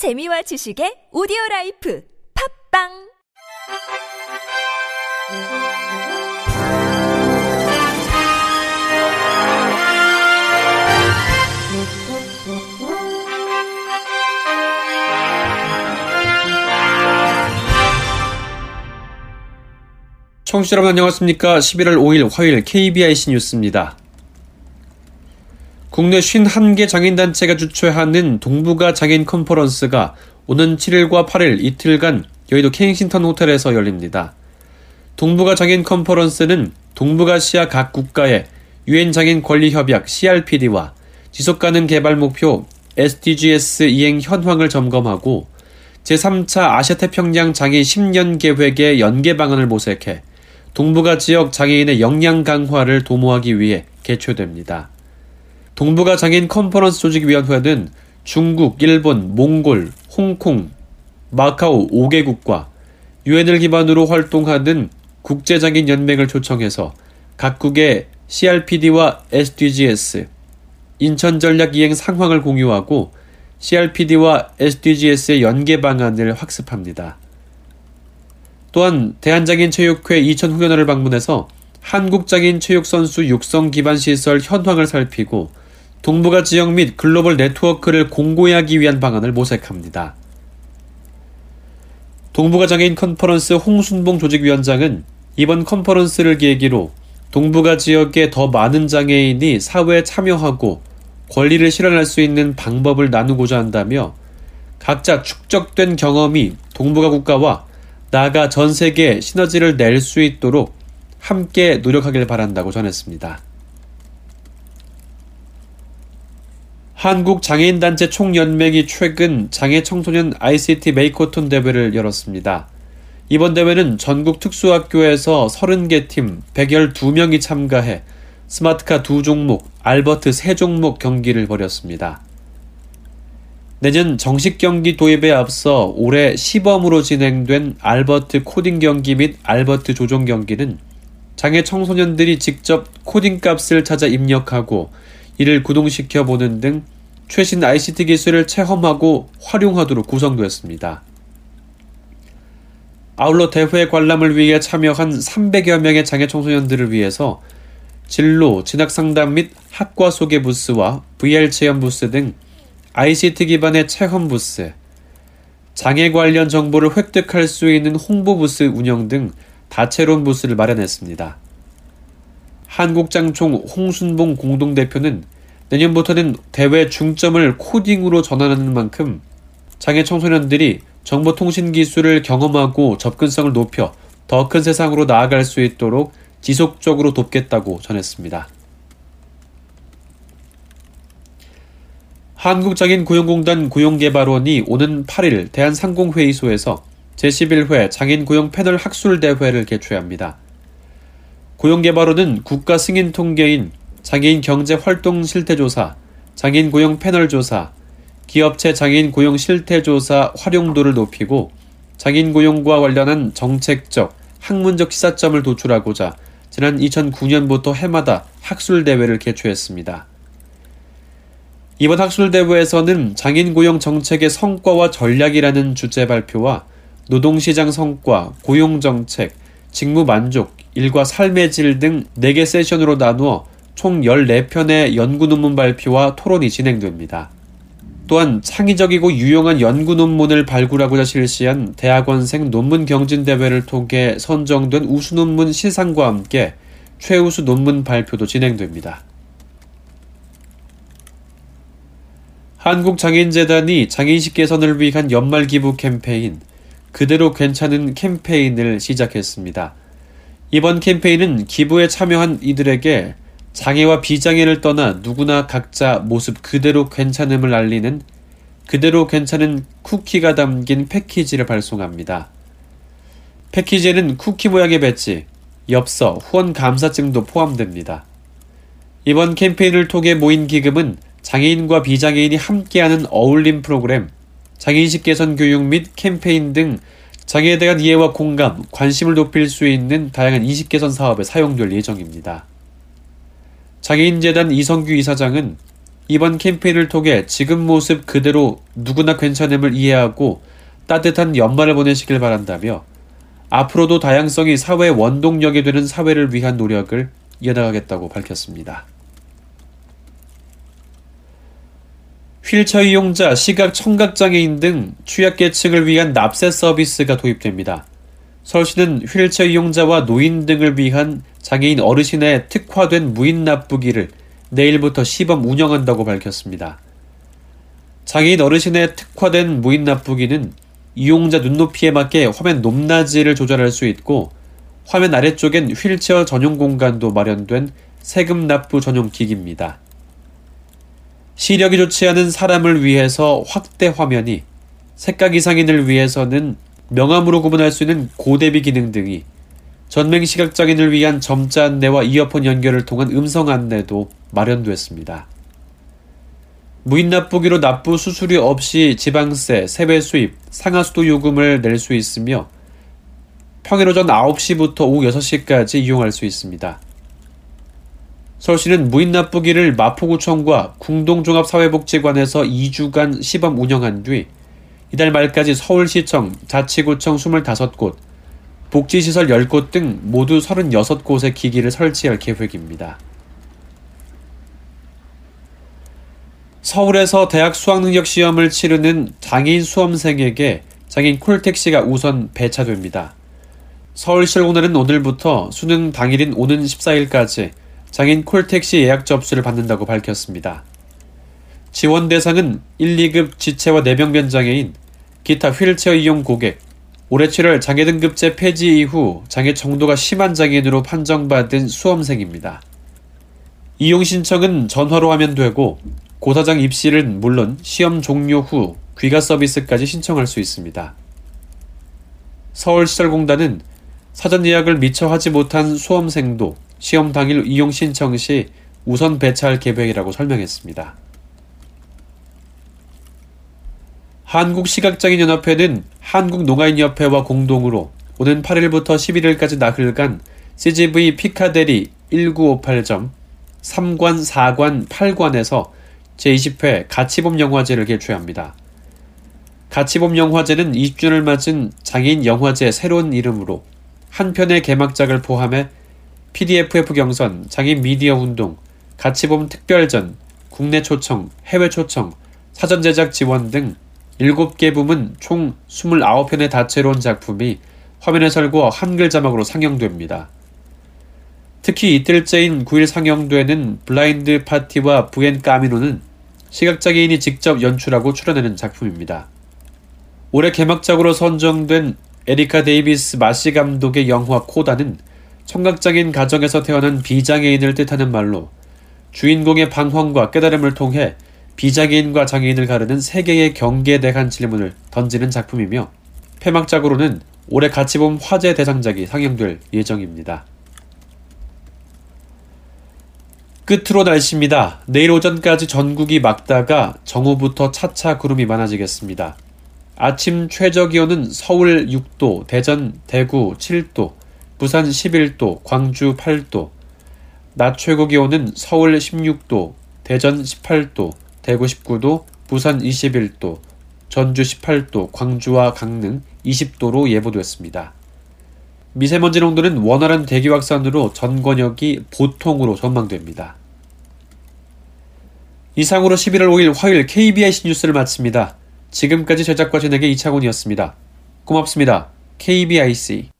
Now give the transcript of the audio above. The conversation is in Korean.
재미와 지식의 오디오 라이프 팝빵 청취자 여러분 안녕하십니까. 11월 5일 화요일 KBIC 뉴스입니다. 국내 51개 장애인단체가 주최하는 동북아 장애인 컨퍼런스가 오는 7일과 8일 이틀간 여의도 켄싱턴 호텔에서 열립니다. 동북아 장애인 컨퍼런스는 동북아시아 각 국가의 유엔 장애인 권리 협약 CRPD와 지속가능 개발 목표 SDGs 이행 현황을 점검하고 제3차 아시아태평양 장애인 10년 계획의 연계 방안을 모색해 동북아 지역 장애인의 역량 강화를 도모하기 위해 개최됩니다. 동북아 장애인 컨퍼런스 조직위원회는 중국, 일본, 몽골, 홍콩, 마카오 5개국과 유엔을 기반으로 활동하는 국제장애인 연맹을 초청해서 각국의 CRPD와 SDGs, 인천 전략 이행 상황을 공유하고 CRPD와 SDGs의 연계 방안을 학습합니다. 또한 대한장애인 체육회 이천 후연회를 방문해서 한국장애인 체육선수 육성 기반 시설 현황을 살피고 동북아 지역 및 글로벌 네트워크를 공고히 하기 위한 방안을 모색합니다. 동북아 장애인 컨퍼런스 홍순봉 조직위원장은 이번 컨퍼런스를 계기로 동북아 지역의 더 많은 장애인이 사회에 참여하고 권리를 실현할 수 있는 방법을 나누고자 한다며 각자 축적된 경험이 동북아 국가와 나아가 전 세계에 시너지를 낼 수 있도록 함께 노력하길 바란다고 전했습니다. 한국장애인단체 총연맹이 최근 장애 청소년 ICT 메이커톤 대회를 열었습니다. 이번 대회는 전국 특수학교에서 30개 팀 112명이 참가해 스마트카 2종목, 알버트 3종목 경기를 벌였습니다. 내년 정식 경기 도입에 앞서 올해 시범으로 진행된 알버트 코딩 경기 및 알버트 조종 경기는 장애 청소년들이 직접 코딩 값을 찾아 입력하고 이를 구동시켜 보는 등 최신 ICT 기술을 체험하고 활용하도록 구성되었습니다. 아울러 대회 관람을 위해 참여한 300여 명의 장애 청소년들을 위해서 진로, 진학 상담 및 학과 소개 부스와 VR 체험 부스 등 ICT 기반의 체험 부스, 장애 관련 정보를 획득할 수 있는 홍보 부스 운영 등 다채로운 부스를 마련했습니다. 한국장총 홍순봉 공동대표는 내년부터는 대회 중점을 코딩으로 전환하는 만큼 장애 청소년들이 정보통신 기술을 경험하고 접근성을 높여 더 큰 세상으로 나아갈 수 있도록 지속적으로 돕겠다고 전했습니다. 한국장애인고용공단 고용개발원이 오는 8일 대한상공회의소에서 제11회 장애인고용 패널 학술 대회를 개최합니다. 고용개발원은 국가 승인 통계인 장애인 경제 활동 실태 조사, 장애인 고용 패널 조사, 기업체 장애인 고용 실태 조사 활용도를 높이고 장애인 고용과 관련한 정책적, 학문적 시사점을 도출하고자 지난 2009년부터 해마다 학술 대회를 개최했습니다. 이번 학술대회에서는 장애인 고용 정책의 성과와 전략이라는 주제 발표와 노동시장 성과, 고용 정책, 직무 만족, 일과 삶의 질 등 4개 세션으로 나누어 총 14편의 연구 논문 발표와 토론이 진행됩니다. 또한 창의적이고 유용한 연구 논문을 발굴하고자 실시한 대학원생 논문 경진 대회를 통해 선정된 우수 논문 시상과 함께 최우수 논문 발표도 진행됩니다. 한국장애인재단이 장애인식 개선을 위한 연말 기부 캠페인 그대로 괜찮은 캠페인을 시작했습니다. 이번 캠페인은 기부에 참여한 이들에게 장애와 비장애를 떠나 누구나 각자 모습 그대로 괜찮음을 알리는 그대로 괜찮은 쿠키가 담긴 패키지를 발송합니다. 패키지에는 쿠키 모양의 배지, 엽서, 후원 감사증도 포함됩니다. 이번 캠페인을 통해 모인 기금은 장애인과 비장애인이 함께하는 어울림 프로그램, 장애인식 개선 교육 및 캠페인 등 장애에 대한 이해와 공감, 관심을 높일 수 있는 다양한 인식 개선 사업에 사용될 예정입니다. 장애인재단 이성규 이사장은 이번 캠페인을 통해 지금 모습 그대로 누구나 괜찮음을 이해하고 따뜻한 연말을 보내시길 바란다며 앞으로도 다양성이 사회의 원동력이 되는 사회를 위한 노력을 이어나가겠다고 밝혔습니다. 휠체어 이용자, 시각 청각장애인 등 취약계층을 위한 납세 서비스가 도입됩니다. 서울시는 휠체어 이용자와 노인 등을 위한 장애인 어르신의 특화된 무인 납부기를 내일부터 시범 운영한다고 밝혔습니다. 장애인 어르신의 특화된 무인 납부기는 이용자 눈높이에 맞게 화면 높낮이를 조절할 수 있고 화면 아래쪽엔 휠체어 전용 공간도 마련된 세금 납부 전용 기기입니다. 시력이 좋지 않은 사람을 위해서 확대 화면이, 색각 이상인을 위해서는 명암으로 구분할 수 있는 고대비 기능 등이 전맹 시각장애인을 위한 점자 안내와 이어폰 연결을 통한 음성 안내도 마련됐습니다. 무인 납부기로 납부 수수료 없이 지방세, 세배 수입, 상하수도 요금을 낼 수 있으며 평일 오전 9시부터 오후 6시까지 이용할 수 있습니다. 서울시는 무인 납부기를 마포구청과 궁동종합사회복지관에서 2주간 시범 운영한 뒤 이달 말까지 서울시청, 자치구청 25곳, 복지시설 10곳 등 모두 36곳의 기기를 설치할 계획입니다. 서울에서 대학 수학능력 시험을 치르는 장애인 수험생에게 장애인 콜택시가 우선 배차됩니다. 서울시공단은 오늘부터 수능 당일인 오는 14일까지 장애인 콜택시 예약 접수를 받는다고 밝혔습니다. 지원 대상은 1, 2급 지체와 내병변 장애인, 기타 휠체어 이용 고객, 올해 7월 장애 등급제 폐지 이후 장애 정도가 심한 장애인으로 판정받은 수험생입니다. 이용 신청은 전화로 하면 되고 고사장 입실은 물론 시험 종료 후 귀가 서비스까지 신청할 수 있습니다. 서울시설공단은 사전 예약을 미처 하지 못한 수험생도 시험 당일 이용 신청 시 우선 배차할 계획이라고 설명했습니다. 한국시각장애인연합회는 한국농아인협회와 공동으로 오는 8일부터 11일까지 나흘간 CGV 피카데리 1958점 3관, 4관, 8관에서 제20회 가치봄 영화제를 개최합니다. 가치봄 영화제는 20주년을 맞은 장애인 영화제 새로운 이름으로 한 편의 개막작을 포함해 PDFF 경선, 장애인 미디어 운동, 가치봄 특별전, 국내 초청, 해외 초청, 사전 제작 지원 등 7개 부문 총 29편의 다채로운 작품이 화면 해설과 한글 자막으로 상영됩니다. 특히 이틀째인 9일 상영되는 블라인드 파티와 부엔 까미노는 시각장애인이 직접 연출하고 출연하는 작품입니다. 올해 개막작으로 선정된 에리카 데이비스 마시 감독의 영화 코다는 청각장애인 가정에서 태어난 비장애인을 뜻하는 말로 주인공의 방황과 깨달음을 통해 비장애인과 장애인을 가르는 세계의 경계에 대한 질문을 던지는 작품이며 폐막작으로는 올해 같이 본 화제 대상작이 상영될 예정입니다. 끝으로 날씨입니다. 내일 오전까지 전국이 맑다가 정오부터 차차 구름이 많아지겠습니다. 아침 최저 기온은 서울 6도, 대전, 대구 7도, 부산 11도, 광주 8도, 낮 최고 기온은 서울 16도, 대전 18도, 대구 19도, 부산 21도, 전주 18도, 광주와 강릉 20도로 예보됐습니다. 미세먼지 농도는 원활한 대기 확산으로 전 권역이 보통으로 전망됩니다. 이상으로 11월 5일 화요일 KBIC 뉴스를 마칩니다. 지금까지 제작과 진행의 이창훈이었습니다. 고맙습니다. KBIC